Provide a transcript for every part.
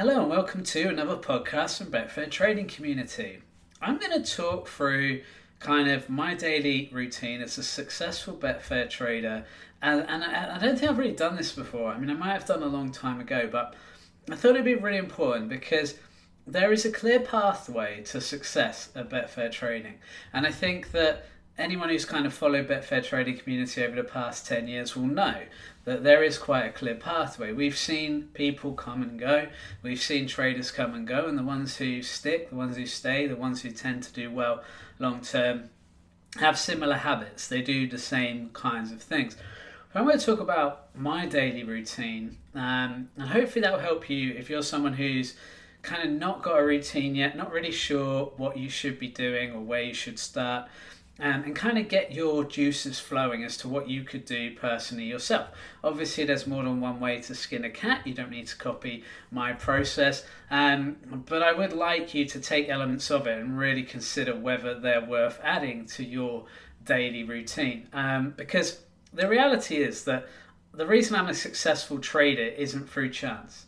Hello and welcome to another podcast from Betfair Trading Community. I'm going to talk through kind of my daily routine as a successful Betfair trader, and, and I, I, don't think I've really done this before. I mean, I might have done a long time ago, but I thought it'd be really important because there is a clear pathway to success at Betfair Trading, and I think that anyone who's kind of followed Betfair trading community over the past 10 years will know that there is quite a clear pathway. We've seen people come and go, we've seen traders come and go, and the ones who stick, the ones who stay, the ones who tend to do well long term have similar habits. They do the same kinds of things. I'm going to talk about my daily routine, um, and hopefully that will help you if you're someone who's kind of not got a routine yet, not really sure what you should be doing or where you should start um, and kind of get your juices flowing as to what you could do personally yourself. Obviously, there's more than one way to skin a cat. You don't need to copy my process, um, but I would like you to take elements of it and really consider whether they're worth adding to your daily routine. Um, because the reality is that the reason I'm a successful trader isn't through chance.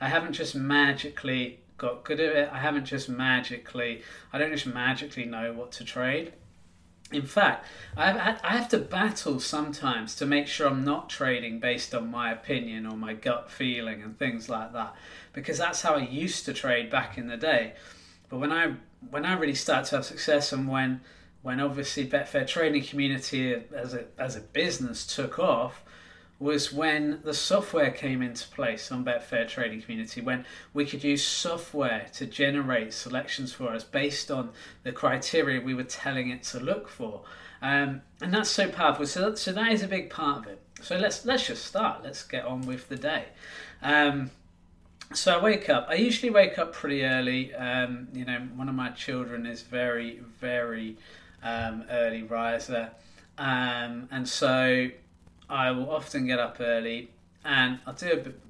I haven't just magically got good at it. I haven't just magically, I don't just magically know what to trade. In fact, I have, I have to battle sometimes to make sure I'm not trading based on my opinion or my gut feeling and things like that, because that's how I used to trade back in the day. But when I when I really started to have success and when when obviously Betfair trading community as a as a business took off, was when the software came into place on Betfair Trading Community, when we could use software to generate selections for us based on the criteria we were telling it to look for. Um, and that's so powerful. So so that is a big part of it. So let's let's just start. Let's get on with the day. Um, so I wake up. I usually wake up pretty early. Um, you know, one of my children is very very um, early riser, um, and so I will often get up early and I'll do a, bit,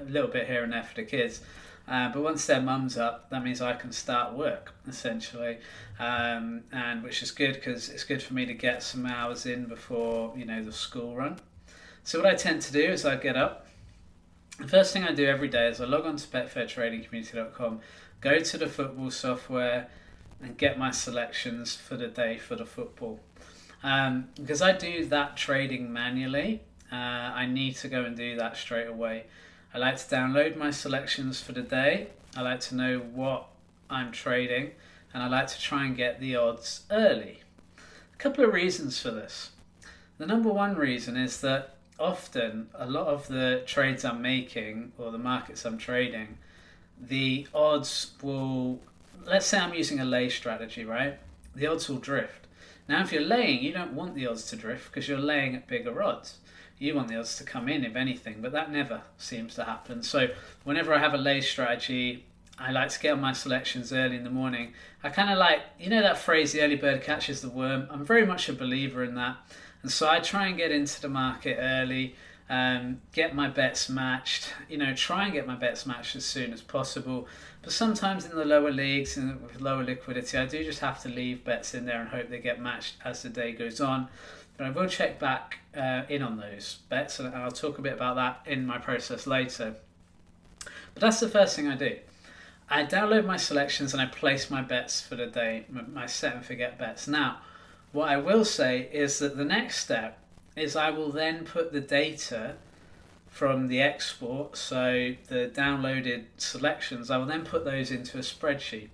a little bit here and there for the kids. Uh, but once their mum's up, that means I can start work essentially, um, and which is good because it's good for me to get some hours in before you know the school run. So what I tend to do is I get up. The first thing I do every day is I log on to betfairtradingcommunity.com, go to the football software, and get my selections for the day for the football. Um, because I do that trading manually, uh, I need to go and do that straight away. I like to download my selections for the day. I like to know what I'm trading, and I like to try and get the odds early. A couple of reasons for this. The number one reason is that often a lot of the trades I'm making or the markets I'm trading, the odds will, let's say I'm using a lay strategy, right? The odds will drift. Now, if you're laying, you don't want the odds to drift because you're laying at bigger odds. You want the odds to come in, if anything, but that never seems to happen. So, whenever I have a lay strategy, I like to get on my selections early in the morning. I kind of like, you know, that phrase, the early bird catches the worm. I'm very much a believer in that. And so I try and get into the market early, um, get my bets matched, you know, try and get my bets matched as soon as possible. But sometimes in the lower leagues and with lower liquidity, I do just have to leave bets in there and hope they get matched as the day goes on. But I will check back uh, in on those bets, and I'll talk a bit about that in my process later. But that's the first thing I do. I download my selections and I place my bets for the day, my set and forget bets. Now, what I will say is that the next step is I will then put the data from the export, so the downloaded selections, I will then put those into a spreadsheet.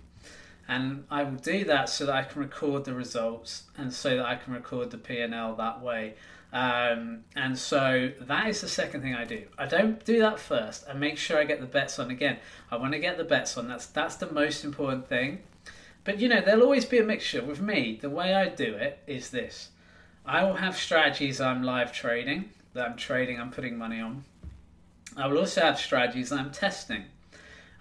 And I will do that so that I can record the results and so that I can record the P&L that way. Um, and so that is the second thing I do. I don't do that first. I make sure I get the bets on again. I want to get the bets on. That's that's the most important thing. But you know, there'll always be a mixture. With me, the way I do it is this. I will have strategies I'm live trading that I'm trading, I'm putting money on. I will also have strategies I'm testing.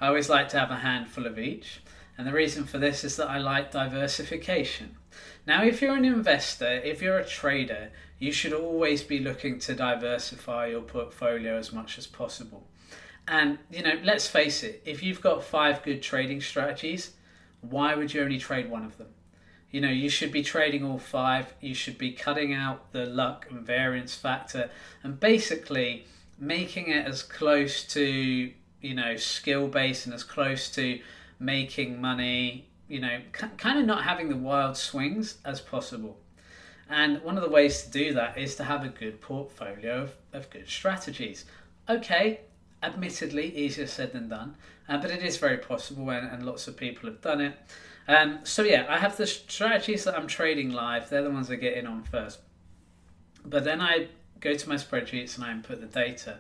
I always like to have a handful of each, and the reason for this is that I like diversification. Now, if you're an investor, if you're a trader, you should always be looking to diversify your portfolio as much as possible. And, you know, let's face it, if you've got five good trading strategies, why would you only trade one of them? You know you should be trading all five you should be cutting out the luck and variance factor and basically making it as close to you know, skill based and as close to making money, you know, kind of not having the wild swings as possible. And one of the ways to do that is to have a good portfolio of, of good strategies. Okay, admittedly, easier said than done, uh, but it is very possible and, and lots of people have done it. Um, so, yeah, I have the strategies that I'm trading live, they're the ones I get in on first. But then I go to my spreadsheets and I input the data.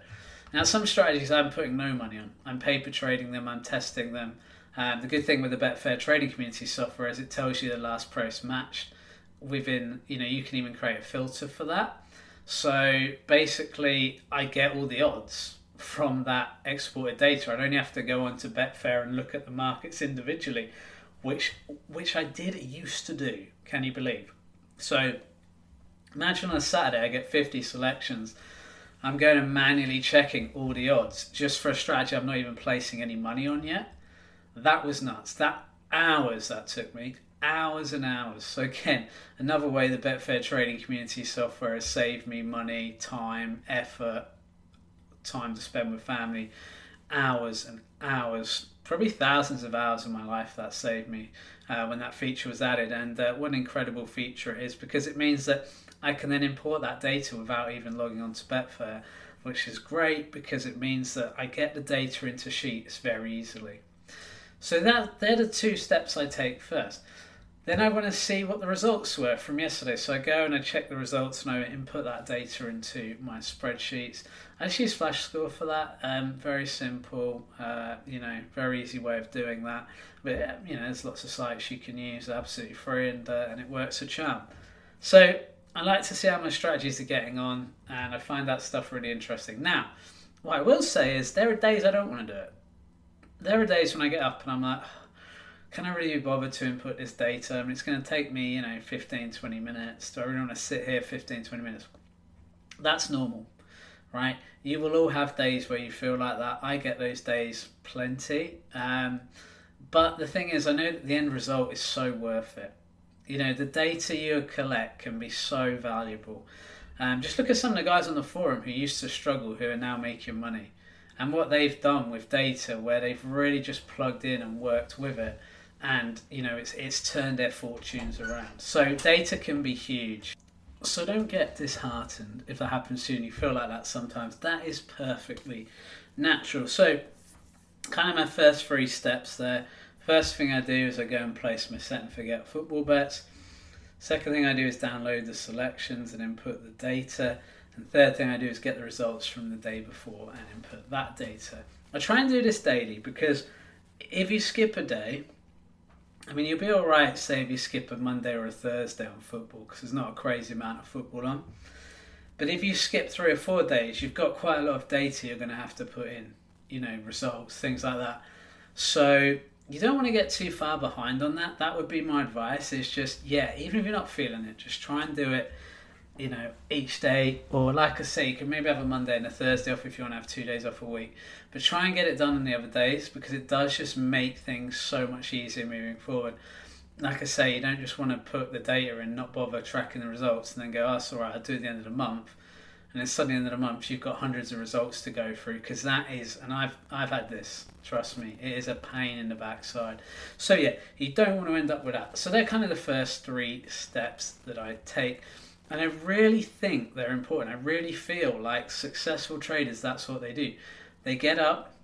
Now, some strategies I'm putting no money on. I'm paper trading them, I'm testing them. Um, the good thing with the Betfair trading community software is it tells you the last price matched within, you know, you can even create a filter for that. So basically, I get all the odds from that exported data. I don't have to go onto Betfair and look at the markets individually, which which I did used to do. Can you believe? So imagine on a Saturday I get 50 selections. I'm going and manually checking all the odds just for a strategy I'm not even placing any money on yet. That was nuts. That hours that took me, hours and hours. So again, another way the Betfair trading community software has saved me money, time, effort, time to spend with family, hours and hours, probably thousands of hours of my life that saved me uh, when that feature was added. And uh, what an incredible feature it is because it means that I can then import that data without even logging on to Betfair, which is great because it means that I get the data into Sheets very easily. So that they're the two steps I take first. Then I want to see what the results were from yesterday. So I go and I check the results and I input that data into my spreadsheets. I just use Flash Score for that. Um, very simple, uh, you know, very easy way of doing that. But you know, there's lots of sites you can use, absolutely free, and uh, and it works a charm. So I like to see how my strategies are getting on, and I find that stuff really interesting. Now, what I will say is there are days I don't want to do it there are days when I get up and I'm like, can I really be bothered to input this data? I mean, it's going to take me, you know, 15, 20 minutes. Do I really want to sit here 15, 20 minutes? That's normal, right? You will all have days where you feel like that. I get those days plenty. Um, but the thing is, I know that the end result is so worth it. You know, the data you collect can be so valuable. Um, just look at some of the guys on the forum who used to struggle who are now making money and what they've done with data where they've really just plugged in and worked with it and you know it's it's turned their fortunes around. So data can be huge. So don't get disheartened if that happens soon. You feel like that sometimes. That is perfectly natural. So kind of my first three steps there. First thing i do is i go and place my set and forget football bets. Second thing i do is download the selections and input the data. And third thing I do is get the results from the day before and input that data. I try and do this daily because if you skip a day, I mean, you'll be all right, say, if you skip a Monday or a Thursday on football because there's not a crazy amount of football on. But if you skip three or four days, you've got quite a lot of data you're going to have to put in, you know, results, things like that. So you don't want to get too far behind on that. That would be my advice. Is just yeah, even if you're not feeling it, just try and do it you know, each day, or like I say, you can maybe have a Monday and a Thursday off if you want to have two days off a week. But try and get it done on the other days because it does just make things so much easier moving forward. Like I say, you don't just want to put the data in, not bother tracking the results, and then go, oh, that's all right, I'll do it at the end of the month. And then suddenly, at the end of the month, you've got hundreds of results to go through because that is, and I've I've had this. Trust me, it is a pain in the backside. So yeah, you don't want to end up with that. So they're kind of the first three steps that I take. And I really think they're important. I really feel like successful traders, that's what they do. They get up,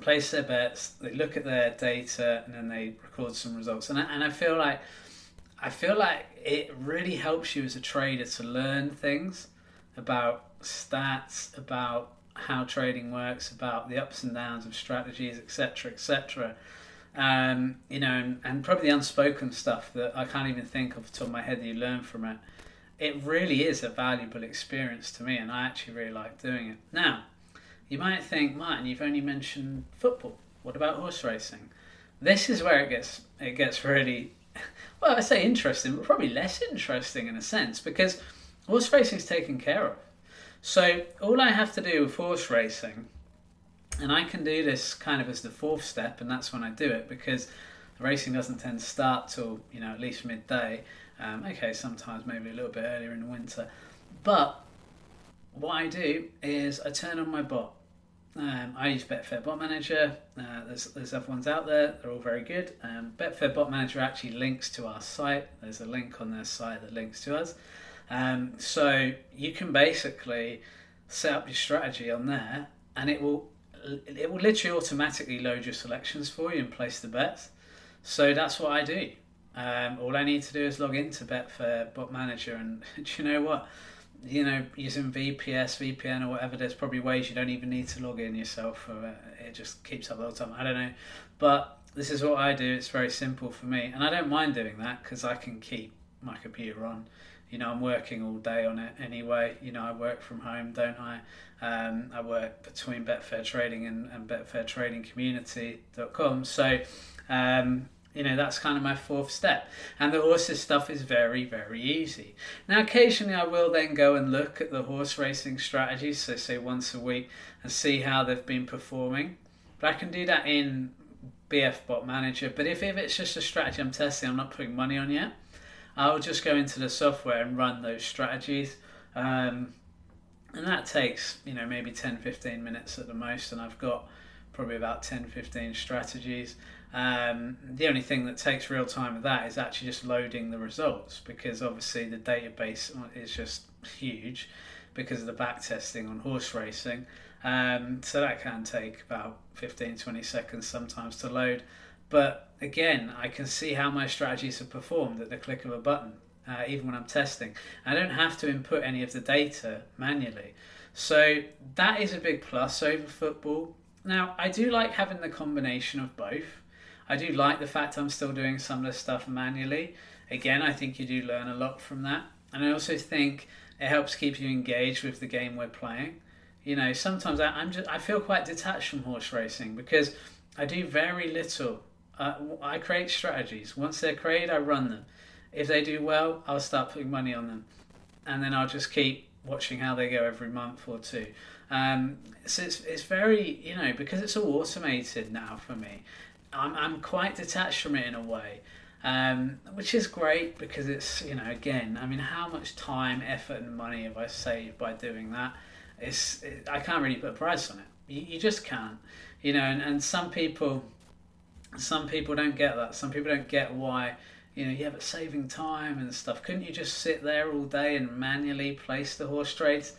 place their bets, they look at their data, and then they record some results. And I, and I feel like I feel like it really helps you as a trader to learn things about stats, about how trading works, about the ups and downs of strategies, etc., etc. Um, you know, and, and, probably the unspoken stuff that I can't even think of the top of my head that you learn from it it really is a valuable experience to me, and I actually really like doing it. Now, you might think, Martin, you've only mentioned football. What about horse racing? This is where it gets it gets really, well, I say interesting, but probably less interesting in a sense because horse racing is taken care of. So all I have to do with horse racing, and I can do this kind of as the fourth step, and that's when I do it because the racing doesn't tend to start till you know at least midday um, okay, sometimes maybe a little bit earlier in the winter. But what I do is I turn on my bot. Um, I use Betfair Bot Manager. Uh, there's, there's other ones out there. They're all very good. Um, Betfair Bot Manager actually links to our site. There's a link on their site that links to us. Um, so you can basically set up your strategy on there, and it will it will literally automatically load your selections for you and place the bets. So that's what I do. Um, all I need to do is log into Betfair Bot Manager, and do you know what? You know, using VPS, VPN, or whatever, there's probably ways you don't even need to log in yourself. Or uh, it just keeps up all the whole time. I don't know, but this is what I do. It's very simple for me, and I don't mind doing that because I can keep my computer on. You know, I'm working all day on it anyway. You know, I work from home, don't I? Um, I work between Betfair Trading and, and BetfairTradingCommunity.com. So, um, you know, that's kind of my fourth step. And the horses stuff is very, very easy. Now, occasionally I will then go and look at the horse racing strategies, so say once a week, and see how they've been performing. But I can do that in BF Bot Manager. But if, if it's just a strategy I'm testing, I'm not putting money on yet, I'll just go into the software and run those strategies. Um, and that takes you know maybe 10 15 minutes at the most and i've got probably about 10 15 strategies um, the only thing that takes real time with that is actually just loading the results because obviously the database is just huge because of the back testing on horse racing um, so that can take about 15 20 seconds sometimes to load but again i can see how my strategies have performed at the click of a button uh, even when I'm testing. I don't have to input any of the data manually. So that is a big plus over football. Now, I do like having the combination of both. I do like the fact I'm still doing some of the stuff manually. Again, I think you do learn a lot from that. And I also think it helps keep you engaged with the game we're playing. You know, sometimes I, am just I feel quite detached from horse racing because I do very little. Uh, I create strategies. Once they're created, I run them. If they do well, I'll start putting money on them, and then I'll just keep watching how they go every month or two. Um, so it's, it's very you know because it's all automated now for me. I'm I'm quite detached from it in a way. Um, which is great because it's you know again I mean how much time effort and money have I saved by doing that it's it, I can't really put a price on it you, you just can't you know and, and some people some people don't get that some people don't get why you know, yeah, but saving time and stuff. Couldn't you just sit there all day and manually place the horse trades?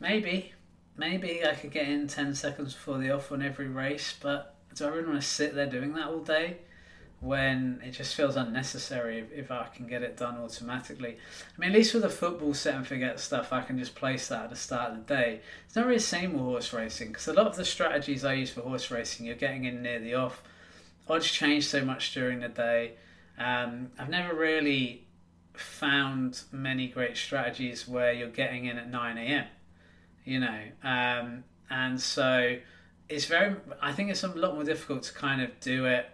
Maybe, maybe I could get in 10 seconds before the off on every race, but do I really want to sit there doing that all day? When it just feels unnecessary if, if I can get it done automatically. I mean, at least with the football set and forget stuff, I can just place that at the start of the day. It's not really the same with horse racing because a lot of the strategies I use for horse racing, you're getting in near the off. Odds change so much during the day um, I've never really found many great strategies where you're getting in at 9 a.m. You know, um, and so it's very. I think it's a lot more difficult to kind of do it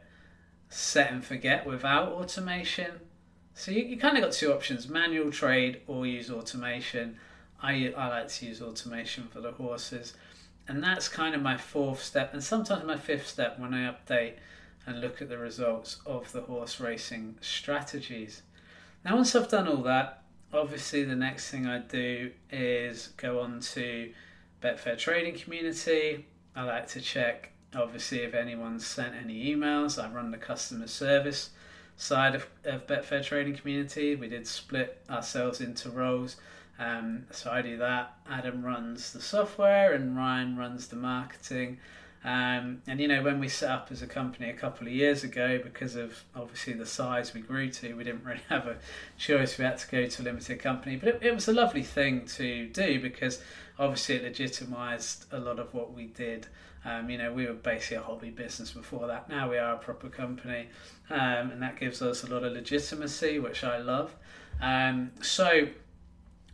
set and forget without automation. So you, you kind of got two options: manual trade or use automation. I I like to use automation for the horses, and that's kind of my fourth step, and sometimes my fifth step when I update and look at the results of the horse racing strategies. Now, once I've done all that, obviously the next thing I do is go on to Betfair Trading Community. I like to check, obviously, if anyone's sent any emails. I run the customer service side of, of Betfair Trading Community. We did split ourselves into roles. Um, so I do that. Adam runs the software and Ryan runs the marketing. Um, and you know, when we set up as a company a couple of years ago, because of obviously the size we grew to, we didn't really have a choice. We had to go to a limited company, but it, it was a lovely thing to do because obviously it legitimised a lot of what we did. Um, you know, we were basically a hobby business before that. Now we are a proper company, um, and that gives us a lot of legitimacy, which I love. Um, so,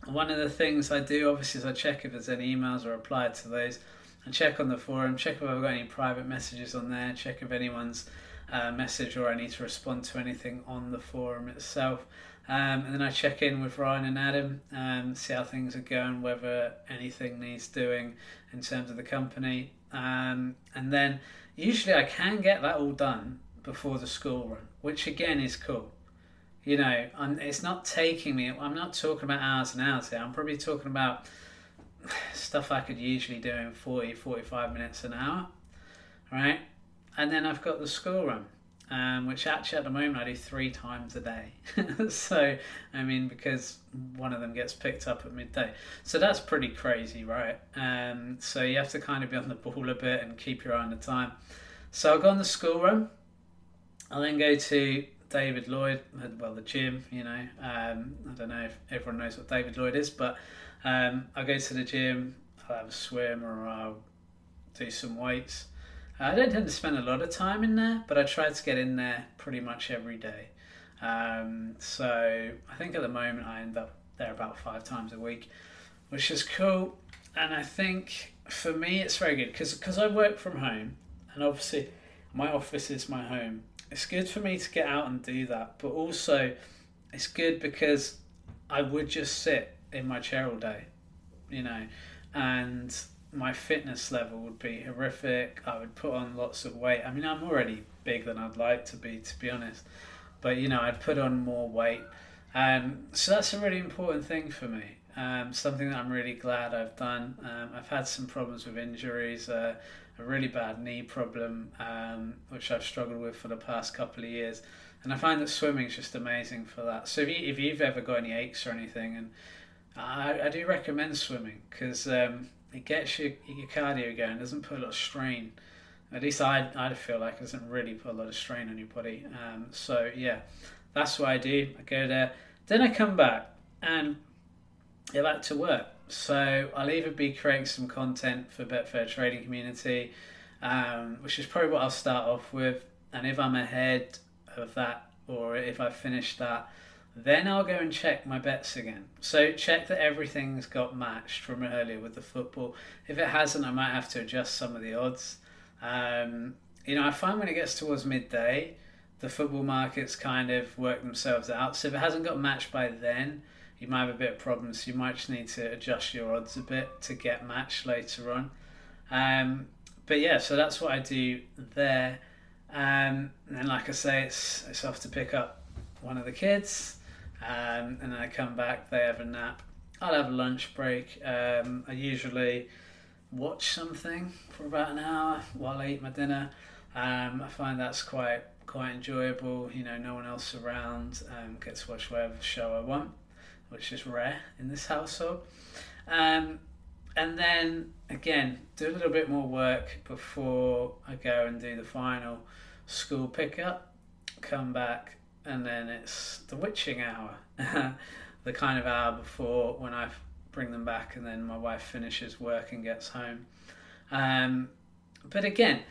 one of the things I do obviously is I check if there's any emails or reply to those and check on the forum, check if I've got any private messages on there, check if anyone's uh, message or I need to respond to anything on the forum itself. Um, and then I check in with Ryan and Adam, um, see how things are going, whether anything needs doing in terms of the company. Um, and then usually I can get that all done before the school run, which again is cool. You know, I'm, it's not taking me, I'm not talking about hours and hours here, I'm probably talking about stuff I could usually do in 40, 45 minutes an hour, right? And then I've got the school run, um, which actually at the moment I do three times a day. so, I mean, because one of them gets picked up at midday. So that's pretty crazy, right? Um, so you have to kind of be on the ball a bit and keep your eye on the time. So I'll go on the school run. I'll then go to David Lloyd, well, the gym, you know. Um, I don't know if everyone knows what David Lloyd is, but um, I'll go to the gym, I'll have a swim or I'll do some weights. I don't tend to spend a lot of time in there, but I try to get in there pretty much every day. Um, so I think at the moment I end up there about five times a week, which is cool. And I think for me it's very good because I work from home, and obviously my office is my home. It's good for me to get out and do that, but also it's good because I would just sit in my chair all day, you know, and my fitness level would be horrific. I would put on lots of weight. I mean, I'm already big than I'd like to be, to be honest. But you know, I'd put on more weight, um, so that's a really important thing for me. Um, something that I'm really glad I've done. Um, I've had some problems with injuries, uh, a really bad knee problem, um, which I've struggled with for the past couple of years, and I find that swimming is just amazing for that. So if, you, if you've ever got any aches or anything, and I, I do recommend swimming because um, it gets your, your cardio going, doesn't put a lot of strain. At least I I feel like it doesn't really put a lot of strain on your body. Um, so yeah, that's what I do. I go there, then I come back and get back to work. So I'll either be creating some content for Betfair Trading Community, um, which is probably what I'll start off with. And if I'm ahead of that, or if I finish that, then I'll go and check my bets again. So check that everything's got matched from earlier with the football. If it hasn't, I might have to adjust some of the odds. Um, you know, I find when it gets towards midday, the football markets kind of work themselves out. So if it hasn't got matched by then, you might have a bit of problems. You might just need to adjust your odds a bit to get matched later on. Um, but yeah, so that's what I do there. Um, and then, like I say, it's it's off to pick up one of the kids. Um, and then I come back, they have a nap. I'll have a lunch break. Um, I usually watch something for about an hour while I eat my dinner. Um, I find that's quite quite enjoyable. You know, no one else around. Um, get to watch whatever show I want, which is rare in this household. Um, and then again, do a little bit more work before I go and do the final school pickup. Come back, and then it's the witching hour, the kind of hour before when I bring them back, and then my wife finishes work and gets home. Um, but again,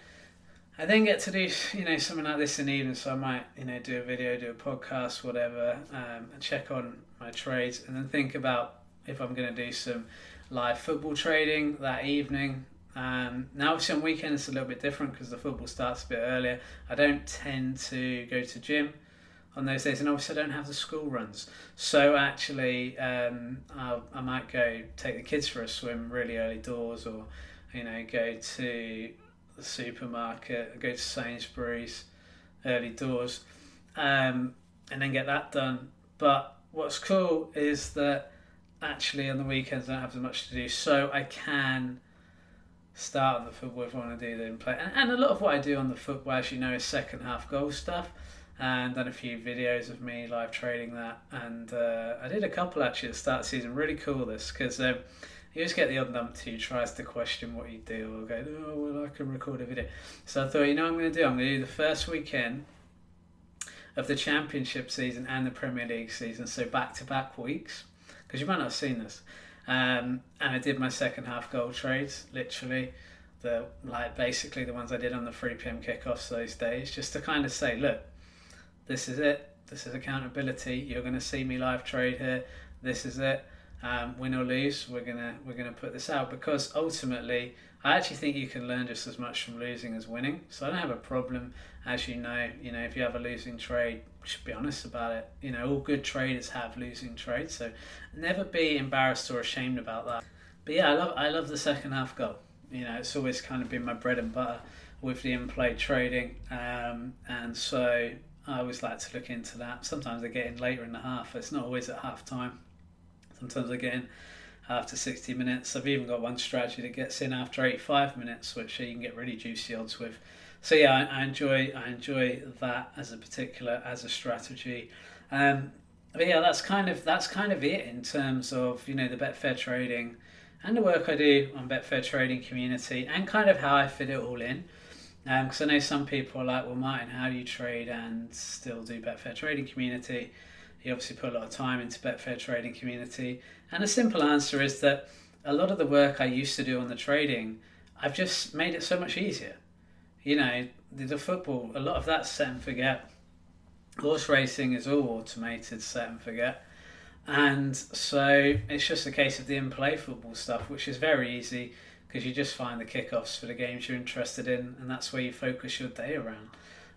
I then get to do you know something like this in the evening, so I might you know do a video, do a podcast, whatever, um, and check on my trades, and then think about if I'm going to do some live football trading that evening. Um, now, obviously, on weekends it's a little bit different because the football starts a bit earlier. I don't tend to go to gym on those days, and obviously I don't have the school runs. So actually, um, i might go take the kids for a swim really early doors, or you know, go to the supermarket, go to Sainsbury's early doors, um, and then get that done. But what's cool is that actually on the weekends I don't have as much to do, so I can start on the football if I want to do the play. And, and a lot of what I do on the football, as you know, is second half goal stuff and done a few videos of me live trading that. And uh, I did a couple actually at the start of the season. Really cool this because um, you just get the odd numpty who tries to question what you do or go, oh, well, I can record a video. So I thought, you know what I'm going to do? I'm going to do the first weekend of the Championship season and the Premier League season, so back to back weeks, because you might not have seen this. Um, and I did my second half goal trades, literally the like basically the ones I did on the 3 p.m. kickoffs those days, just to kind of say, look, this is it. This is accountability. You're going to see me live trade here. This is it. Um, win or lose, we're gonna we're gonna put this out because ultimately, I actually think you can learn just as much from losing as winning. So I don't have a problem, as you know. You know, if you have a losing trade, should be honest about it. You know, all good traders have losing trades, so never be embarrassed or ashamed about that. But yeah, I love I love the second half goal. You know, it's always kind of been my bread and butter with the in-play trading, um, and so I always like to look into that. Sometimes they get in later in the half. It's not always at half time. Sometimes they get in after 60 minutes. I've even got one strategy that gets in after 85 minutes, which you can get really juicy odds with. So yeah, I, I enjoy I enjoy that as a particular as a strategy. Um, but yeah, that's kind of that's kind of it in terms of you know the Betfair trading and the work I do on Betfair trading community and kind of how I fit it all in. Because um, I know some people are like, well, Martin, how do you trade and still do Betfair trading community? You obviously put a lot of time into Betfair trading community, and the simple answer is that a lot of the work I used to do on the trading, I've just made it so much easier. You know, the, the football, a lot of that's set and forget. Horse racing is all automated, set and forget. And so it's just a case of the in play football stuff, which is very easy because you just find the kickoffs for the games you're interested in, and that's where you focus your day around.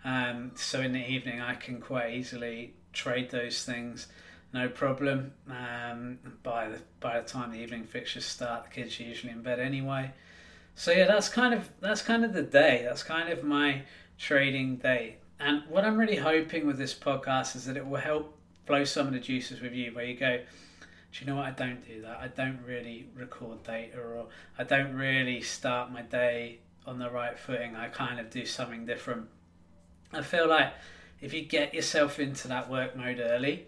Um, so in the evening, I can quite easily trade those things, no problem. Um, by the by the time the evening fixtures start, the kids are usually in bed anyway. So yeah, that's kind of that's kind of the day. That's kind of my trading day. And what I'm really hoping with this podcast is that it will help flow some of the juices with you, where you go, you know what? I don't do that. I don't really record data, or I don't really start my day on the right footing. I kind of do something different. I feel like if you get yourself into that work mode early,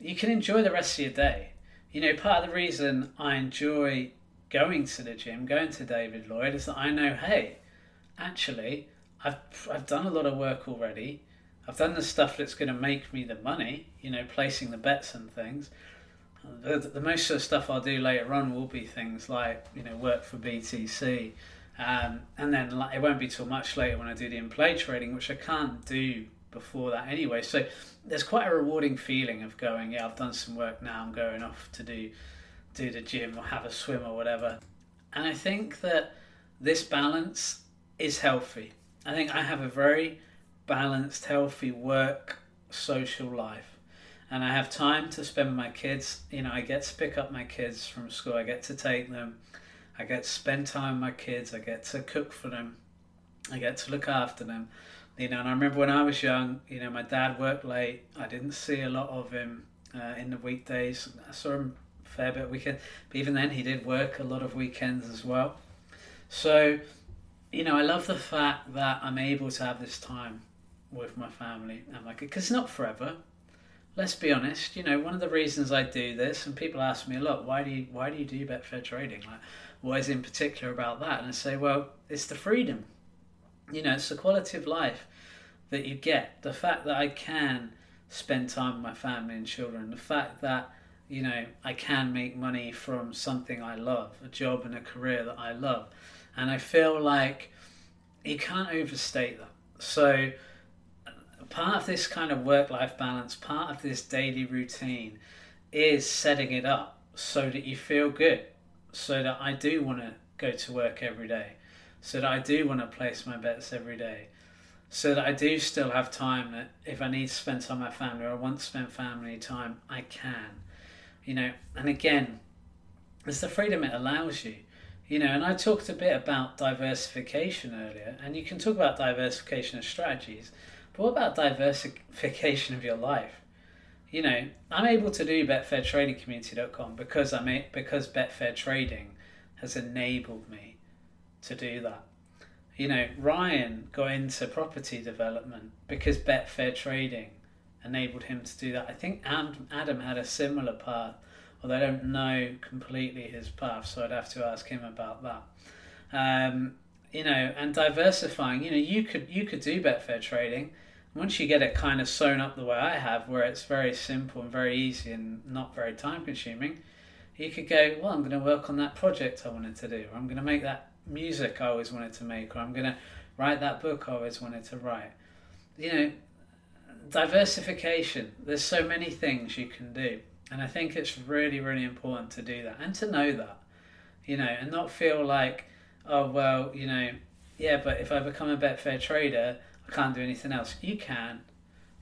you can enjoy the rest of your day. You know, part of the reason I enjoy going to the gym, going to David Lloyd, is that I know, hey, actually, I've I've done a lot of work already. I've done the stuff that's going to make me the money. You know, placing the bets and things. The, the most of the stuff I'll do later on will be things like you know work for BTC, um, and then like, it won't be till much later when I do the in play trading, which I can't do before that anyway. So there's quite a rewarding feeling of going, yeah, I've done some work now. I'm going off to do do the gym or have a swim or whatever. And I think that this balance is healthy. I think I have a very balanced, healthy work social life. And I have time to spend with my kids. You know, I get to pick up my kids from school, I get to take them, I get to spend time with my kids, I get to cook for them, I get to look after them. You know, and I remember when I was young, you know, my dad worked late. I didn't see a lot of him uh, in the weekdays. I saw him a fair bit weekend, but even then, he did work a lot of weekends as well. So, you know, I love the fact that I'm able to have this time with my family and my because it's not forever. Let's be honest. You know, one of the reasons I do this, and people ask me a lot, why do you why do you do Betfair trading? Like, what is in particular about that? And I say, well, it's the freedom you know, it's the quality of life that you get. The fact that I can spend time with my family and children, the fact that, you know, I can make money from something I love, a job and a career that I love. And I feel like you can't overstate that. So, part of this kind of work life balance, part of this daily routine is setting it up so that you feel good, so that I do want to go to work every day so that I do want to place my bets every day, so that I do still have time that if I need to spend time with my family or I want to spend family time, I can. You know, and again, it's the freedom it allows you. You know, and I talked a bit about diversification earlier, and you can talk about diversification of strategies, but what about diversification of your life? You know, I'm able to do BetfairTradingCommunity.com because I'm a, because Betfair Trading has enabled me to do that. You know, Ryan got into property development because Betfair Trading enabled him to do that. I think Adam had a similar path, although I don't know completely his path, so I'd have to ask him about that. Um, you know, and diversifying. You know, you could you could do Betfair Trading once you get it kind of sewn up the way I have, where it's very simple and very easy and not very time consuming. You could go, well, I'm going to work on that project I wanted to do, or I'm going to make that music I always wanted to make, or I'm going to write that book I always wanted to write. You know, diversification. There's so many things you can do, and I think it's really, really important to do that and to know that, you know, and not feel like, oh well, you know, yeah, but if I become a Betfair trader, I can't do anything else. You can.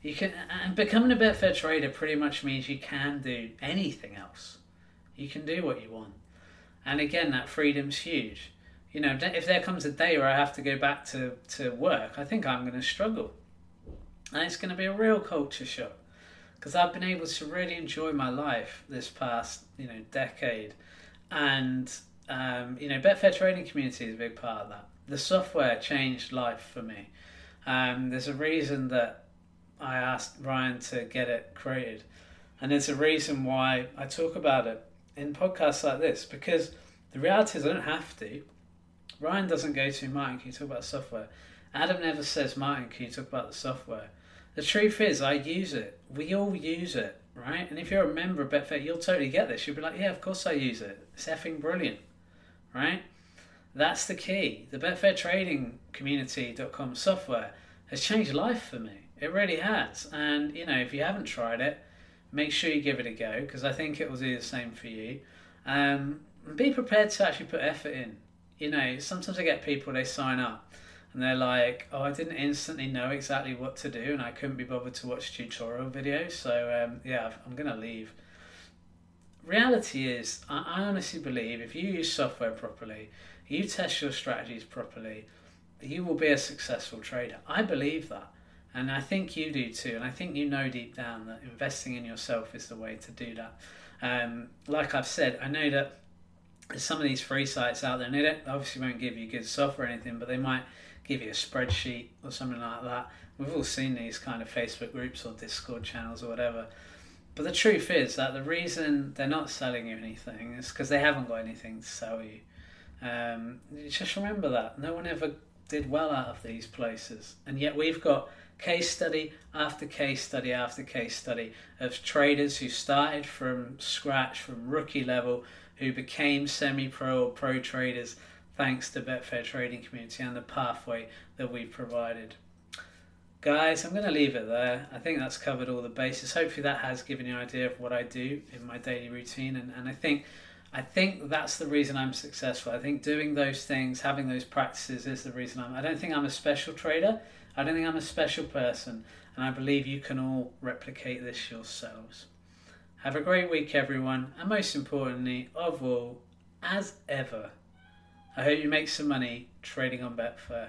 You can, and becoming a Betfair trader pretty much means you can do anything else. You can do what you want, and again, that freedom's huge you know, if there comes a day where I have to go back to, to work, I think I'm going to struggle. And it's going to be a real culture shock because I've been able to really enjoy my life this past, you know, decade and um, you know, Betfair trading community is a big part of that. The software changed life for me. Um, there's a reason that I asked Ryan to get it created, and there's a reason why I talk about it in podcasts like this because the reality is I don't have to. Ryan doesn't go to Martin. Can you talk about software? Adam never says Martin. Can you talk about the software? The truth is, I use it. We all use it, right? And if you're a member of Betfair, you'll totally get this. You'll be like, yeah, of course I use it. It's effing brilliant, right? That's the key. The Betfair Trading Community.com software has changed life for me. It really has. And, you know, if you haven't tried it, make sure you give it a go because I think it will do the same for you. Um, be prepared to actually put effort in. You know, sometimes I get people, they sign up and they're like, oh, I didn't instantly know exactly what to do and I couldn't be bothered to watch tutorial videos. So, um, yeah, I'm going to leave. Reality is, I honestly believe if you use software properly, you test your strategies properly, you will be a successful trader. I believe that. And I think you do too. And I think you know deep down that investing in yourself is the way to do that. Um, like I've said, I know that there's some of these free sites out there, and they don't, obviously won't give you good software or anything, but they might give you a spreadsheet or something like that. We've all seen these kind of Facebook groups or Discord channels or whatever. But the truth is that the reason they're not selling you anything is because they haven't got anything to sell you. Um, just remember that. No one ever did well out of these places. And yet we've got case study after case study after case study of traders who started from scratch, from rookie level, who became semi pro or pro traders thanks to Betfair Trading Community and the pathway that we've provided. Guys, I'm going to leave it there. I think that's covered all the bases. Hopefully, that has given you an idea of what I do in my daily routine, and, and I think I think that's the reason I'm successful. I think doing those things, having those practices, is the reason I'm. I don't think I'm a special trader. I don't think I'm a special person, and I believe you can all replicate this yourselves. Have a great week, everyone, and most importantly, of all, as ever, I hope you make some money trading on Betfair.